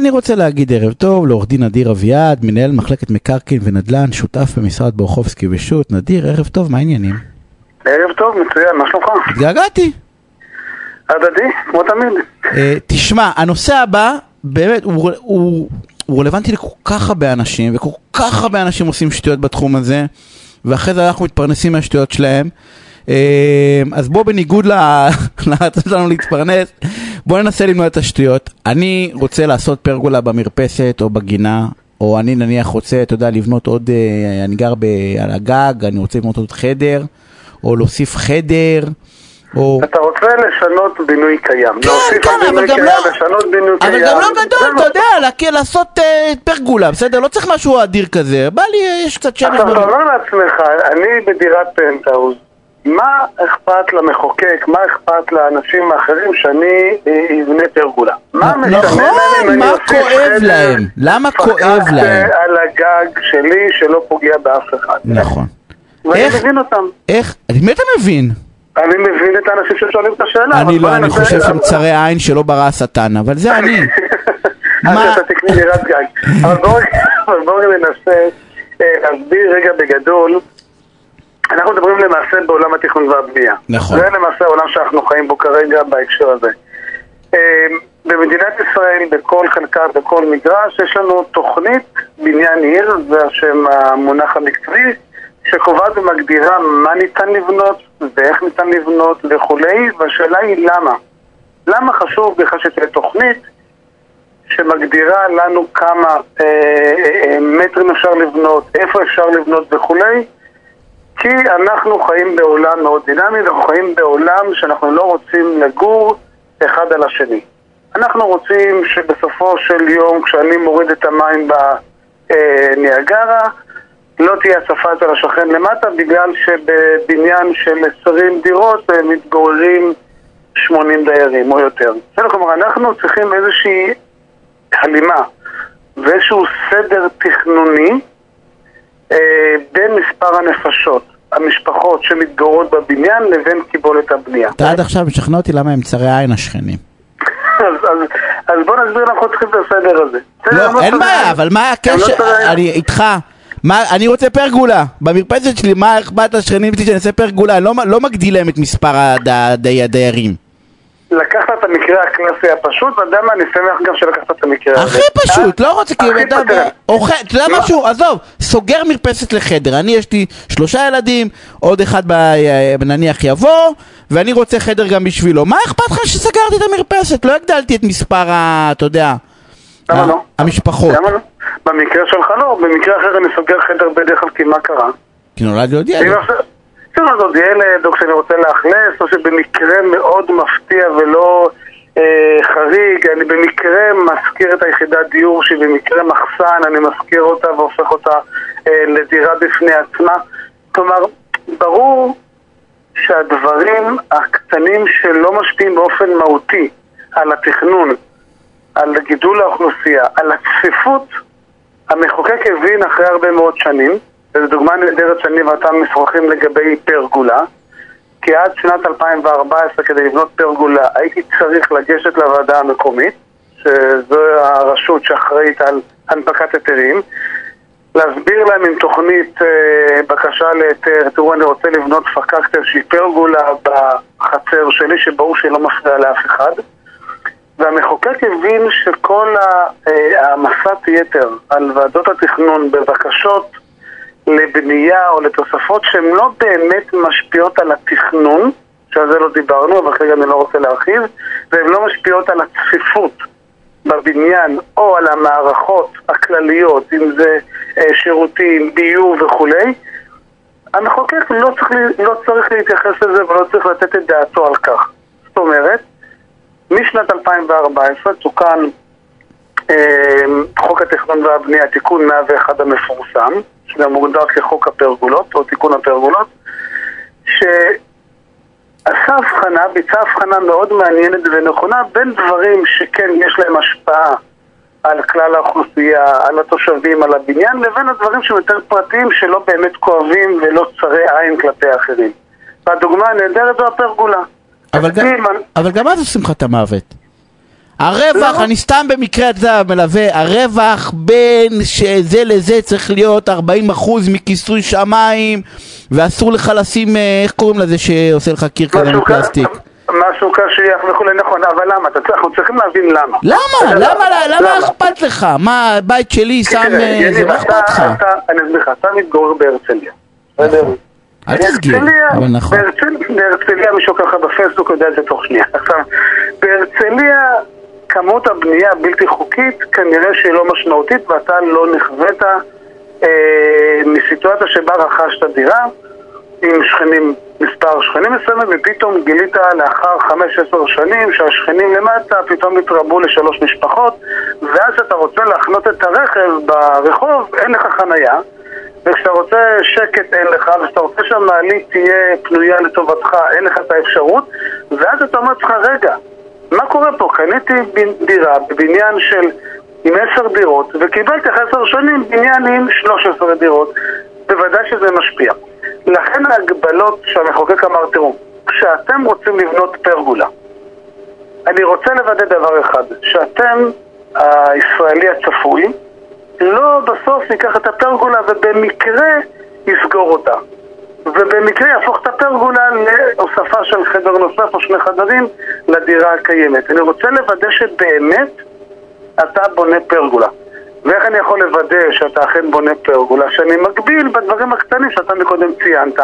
אני רוצה להגיד ערב טוב לעורך דין נדיר אביעד, מנהל מחלקת מקרקעין ונדל"ן, שותף במשרד בורחובסקי ושות'. נדיר, ערב טוב, מה העניינים? ערב טוב, מצוין, מה שלומך? התגעגעתי. הדדי, כמו תמיד. אה, תשמע, הנושא הבא, באמת, הוא, הוא, הוא רלוונטי לכל כך הרבה אנשים, וכל כך הרבה אנשים עושים שטויות בתחום הזה, ואחרי זה אנחנו מתפרנסים מהשטויות שלהם. אה, אז בוא בניגוד לרצון שלנו להתפרנס, בוא ננסה למנוע את השטויות. אני רוצה לעשות פרגולה במרפסת או בגינה, או אני נניח רוצה, אתה יודע, לבנות עוד, אה, אני גר על הגג, אני רוצה לבנות עוד חדר, או להוסיף חדר, או... אתה רוצה לשנות בינוי קיים. כן, כן, אבל גם קיים, לא, לשנות בינוי קיים. אבל גם לא גדול, אתה יודע, לעשות אה, פרגולה, בסדר? לא צריך משהו אדיר כזה, בא לי, יש קצת שמש. אתה. אומר לעצמך, אני בדירת פנטהאוז, מה אכפת למחוקק, מה אכפת לאנשים האחרים שאני אה, אבנה פרגולה? מה נכון, מה כואב להם? למה כואב להם? על הגג שלי שלא פוגע באף אחד. נכון. ואני איך- מבין אותם. איך, מי אתה מבין? אני מבין את האנשים ששואלים את השאלה. אני לא, אני חושב שהם צרי עין שלא ברא השטן, אבל זה אני. מה- אתה תקני דירת גג. אבל בואו אבל בואו ננסה אה, להסביר רגע בגדול. אנחנו מדברים למעשה בעולם התכנון והבנייה. נכון. זה למעשה העולם שאנחנו חיים בו כרגע בהקשר הזה. אה, במדינת ישראל, בכל חלקה, בכל מגרש, יש לנו תוכנית בניין עיר, זה השם המונח המקצועי, שקובעת ומגדירה מה ניתן לבנות ואיך ניתן לבנות וכולי, והשאלה היא למה. למה חשוב בכלל שתהיה תוכנית שמגדירה לנו כמה אה, אה, מטרים אפשר לבנות, איפה אפשר לבנות וכולי, כי אנחנו חיים בעולם מאוד דינמי, אנחנו חיים בעולם שאנחנו לא רוצים לגור אחד על השני. אנחנו רוצים שבסופו של יום, כשאני מוריד את המים בניאגרה, לא תהיה הצפה אצל השכן למטה, בגלל שבבניין של 20 דירות אה, מתגוררים 80 דיירים או יותר. כלומר, אנחנו צריכים איזושהי הלימה ואיזשהו סדר תכנוני אה, מספר הנפשות, המשפחות שמתגוררות בבניין לבין קיבולת הבנייה. אתה עד עכשיו משכנע אותי למה הם צרי עין השכנים. אז, אז, אז בוא נסביר אנחנו צריכים את הסדר הזה. לא, אין בעיה. אבל מה לא הקשר. אני איתך. מה, אני רוצה פרגולה, במרפסת שלי, מה אכפת לשכנים שלי שאני אעשה פרגולה, אני לא, לא מגדיל להם את מספר הד- הדי- הדיירים. לקחת את המקרה הקלאסי הפשוט, ואתה יודע מה, אני שמח גם שלקחת את המקרה הזה. הכי פשוט, לא רוצה, כאילו, אתה פשוט. אוכל, אתה יודע. משהו, עזוב, סוגר מרפסת לחדר, אני יש לי שלושה ילדים, עוד אחד ב- נניח יבוא, ואני רוצה חדר גם בשבילו, מה אכפת לך שסגרתי את המרפסת? לא הגדלתי את מספר ה... אתה יודע, למה לא? המשפחות. למה לא? במקרה שלך לא, במקרה אחר אני סוגר חדר בדרך כלל כי מה קרה? כי נולד לי עוד ילד. כשנולד עוד ילד, או כשאני רוצה לאכלס, או שבמקרה מאוד מפתיע ולא אה, חריג, אני במקרה משכיר את היחידת דיור שהיא במקרה מחסן, אני משכיר אותה והופך אותה אה, לדירה בפני עצמה. כלומר, ברור שהדברים הקטנים שלא משפיעים באופן מהותי על התכנון, על גידול האוכלוסייה, על הצפיפות, המחוקק הבין אחרי הרבה מאוד שנים, וזו דוגמה נהדרת שאני ואתה משוחחים לגבי פרגולה, כי עד שנת 2014 כדי לבנות פרגולה הייתי צריך לגשת לוועדה המקומית, שזו הרשות שאחראית על הנפקת היתרים, להסביר להם עם תוכנית אה, בקשה להיתר, תראו אני רוצה לבנות פקקטר שהיא פרגולה בחצר שלי, שברור שהיא לא מפריעה לאף אחד. והמחוקק הבין שכל אה, העמסת יתר על ועדות התכנון בבקשות לבנייה או לתוספות שהן לא באמת משפיעות על התכנון, שעל זה לא דיברנו, אבל כרגע אני לא רוצה להרחיב, והן לא משפיעות על הצפיפות בבניין או על המערכות הכלליות, אם זה אה, שירותים, ביוב וכולי, המחוקק לא צריך, לא צריך להתייחס לזה ולא צריך לתת את דעתו על כך. זאת אומרת, משנת 2014 תוקן אה, חוק התכנון והבנייה, תיקון 101 המפורסם, שגם מוגדר כחוק הפרגולות, או תיקון הפרגולות, שעשה הבחנה, ביצע הבחנה מאוד מעניינת ונכונה בין דברים שכן יש להם השפעה על כלל האוכלוסייה, על התושבים, על הבניין, לבין הדברים שהם יותר פרטיים שלא באמת כואבים ולא צרי עין כלפי האחרים. והדוגמה הנהדרת זו הפרגולה. אבל גם, אבל גם אז עושים לך את המוות. הרווח, לא. אני סתם במקרה, אתה יודע, מלווה, הרווח בין שזה לזה צריך להיות 40% מכיסוי שמיים, ואסור לך לשים, אה, איך קוראים לזה שעושה לך קיר כזה מפלסטיק? משהו קשיח וכולי, נכון, אבל למה? אנחנו צריכים להבין למה. למה? למה? אכפת לך? מה, בית שלי שם, אה, זה, מה אכפת לך? אני אסביר לך, אתה מתגורר בהרצליה. נכון. אל תסגיר, אבל נכון. בהרצל- בהרצליה, מישהו ככה בפייסבוק יודע את זה תוך שנייה. עכשיו, בהרצליה כמות הבנייה הבלתי חוקית כנראה שהיא לא משמעותית ואתה לא נכווית אה, מסיטואציה שבה רכשת דירה עם שכנים, מספר שכנים מסוימים ופתאום גילית לאחר 5-10 שנים שהשכנים למטה פתאום התרבו לשלוש משפחות ואז כשאתה רוצה להחנות את הרכב ברחוב אין לך חנייה וכשאתה רוצה שקט אין לך, וכשאתה רוצה שהמעלית תהיה פנויה לטובתך, אין לך את האפשרות, ואז אתה אומר לך, רגע, מה קורה פה? קניתי דירה בבניין של עם עשר דירות, וקיבלתי אחרי עשר שנים בניין עם 13 דירות. בוודאי שזה משפיע. לכן ההגבלות שהמחוקק אמר, תראו, כשאתם רוצים לבנות פרגולה, אני רוצה לוודא דבר אחד, שאתם, הישראלי הצפוי, לא בסוף ייקח את הפרגולה ובמקרה יסגור אותה. ובמקרה יהפוך את הפרגולה להוספה של חדר נוסף או שני חדרים לדירה הקיימת. אני רוצה לוודא שבאמת אתה בונה פרגולה. ואיך אני יכול לוודא שאתה אכן בונה פרגולה? שאני מגביל בדברים הקטנים שאתה מקודם ציינת,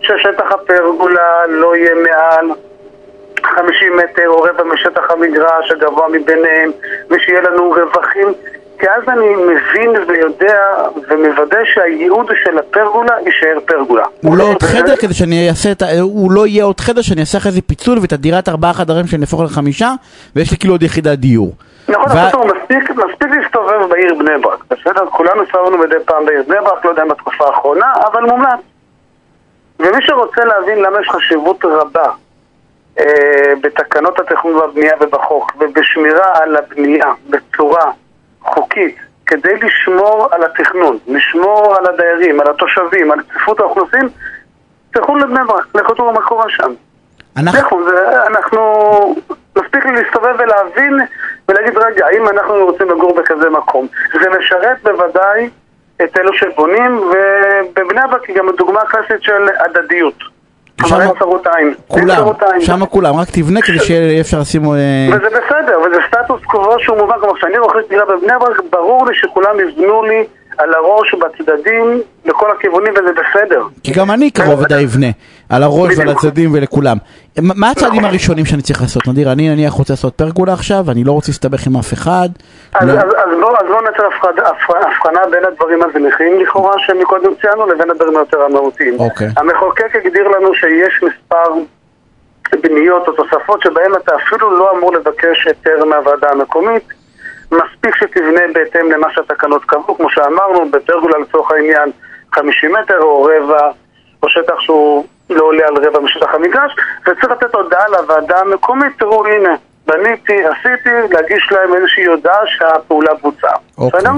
ששטח הפרגולה לא יהיה מעל 50 מטר או רבע משטח המגרש הגבוה מביניהם, ושיהיה לנו רווחים, כי אז אני מבין ויודע ומוודא שהייעוד של הפרגולה יישאר פרגולה. הוא לא עוד חדר כדי שאני אעשה את ה... הוא לא יהיה עוד חדר שאני אעשה אחרי זה פיצול ואת הדירת ארבעה חדרים שאני אהפוך לחמישה ויש לי כאילו עוד יחידת דיור. נכון, ו- אבל מספיק, מספיק להסתובב בעיר בני ברק, בסדר? כולנו הסתובבנו מדי פעם בעיר בני ברק, לא יודע אם בתקופה האחרונה, אבל מומלץ. ומי שרוצה להבין למה יש חשיבות רבה אה, בתקנות התכנון והבנייה ובחוק, ובשמירה על הבנייה בצורה חוקית, כדי לשמור על התכנון, לשמור על הדיירים, על התושבים, על צפיפות האוכלוסין, תלכו לבני ברק, לכו תראו מה קורה שם. אנחנו... לכו, זה- אנחנו... מספיק לי להסתובב ולהבין ולהגיד, רגע, האם אנחנו רוצים לגור בכזה מקום? זה משרת בוודאי את אלו שבונים, ובבני ברק היא גם הדוגמה הקלאסית של הדדיות. כלומר, אין צרות עין. אין כולם. שם כולם, רק תבנה כדי שיהיה אפשר לשים... אה, וזה בסדר, וזה סטטוס קוו שהוא מובן, כלומר כשאני רוכש דירה בבני ברק, ברור לי שכולם יבנו לי על הראש ובצדדים לכל הכיוונים וזה בסדר. כי גם אני קרוב ודאי אבנה, על הראש ועל. הצדדים ולכולם. מה הצעדים הראשונים שאני צריך לעשות? נדיר, אני נניח רוצה לעשות פרגולה עכשיו, אני לא רוצה להסתבך עם אף אחד. אז, לא- בואו בוא נעשה הבחנה, הבחנה בין הדברים הזניחים לכאורה שמקודם ציינו לבין הדברים היותר המהותיים. אוקיי. המחוקק הגדיר לנו שיש מספר בניות או תוספות שבהן אתה אפילו לא אמור לבקש היתר מהוועדה המקומית. מספיק שתבנה בהתאם למה שהתקנות קבעו, כמו שאמרנו, בפרגולה לצורך העניין 50 מטר או רבע, או שטח שהוא לא עולה על רבע משטח המגרש, וצריך לתת הודעה לוועדה המקומית, תראו הנה, בניתי, עשיתי, להגיש להם איזושהי הודעה שהפעולה בוצעה. אוקיי. בסדר?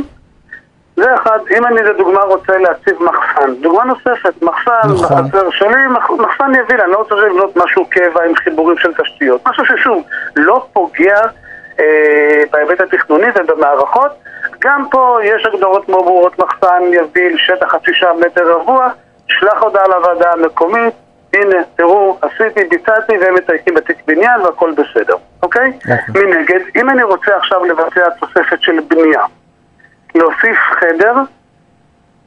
זה אחד, אם אני לדוגמה רוצה להציב מחסן, דוגמה נוספת, מחסן נכון. בחצר שלי, מח- מחסן יביל, אני לא רוצה לבנות משהו קבע עם חיבורים של תשתיות, משהו ששוב, לא פוגע אה, בהיבט התכנוני ובמערכות, גם פה יש הגדרות מאוד ברורות, מחסן יביל, שטח חצי שעה מטר רבוע, שלח הודעה לוועדה המקומית, הנה, תראו, עשיתי, ביצעתי, והם מתייקים בתיק בניין והכל בסדר, אוקיי? מנגד, אם אני רוצה עכשיו לבצע תוספת של בנייה, להוסיף חדר,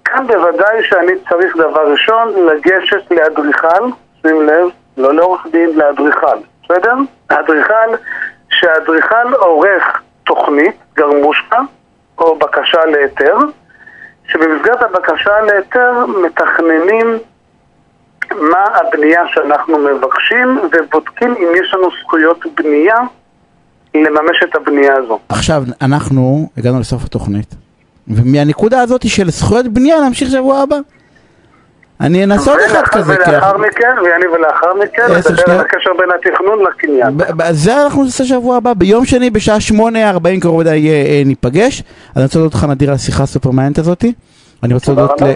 כאן בוודאי שאני צריך דבר ראשון לגשת לאדריכל, שים לב, לא לעורך דין, לאדריכל, בסדר? האדריכל, שהאדריכל עורך תוכנית, גרמושקה, או בקשה להיתר, שבמסגרת הבקשה להיתר מתכננים מה הבנייה שאנחנו מבקשים ובודקים אם יש לנו זכויות בנייה לממש את הבנייה הזו. עכשיו, אנחנו הגענו לסוף התוכנית, ומהנקודה הזאת של זכויות בנייה נמשיך שבוע הבא. אני אנסה עוד אחד כזה, ולאחר מכן, ואני ולאחר מכן, נדבר על. הקשר בין התכנון לקניין. זה אנחנו נעשה שבוע הבא, ביום שני בשעה שמונה ארבעים קרוב ודאי אה, אה, ניפגש. אז אני רוצה להודות לך נדיר על השיחה הסופר מעניינת הזאתי. אני רוצה להודות. ל...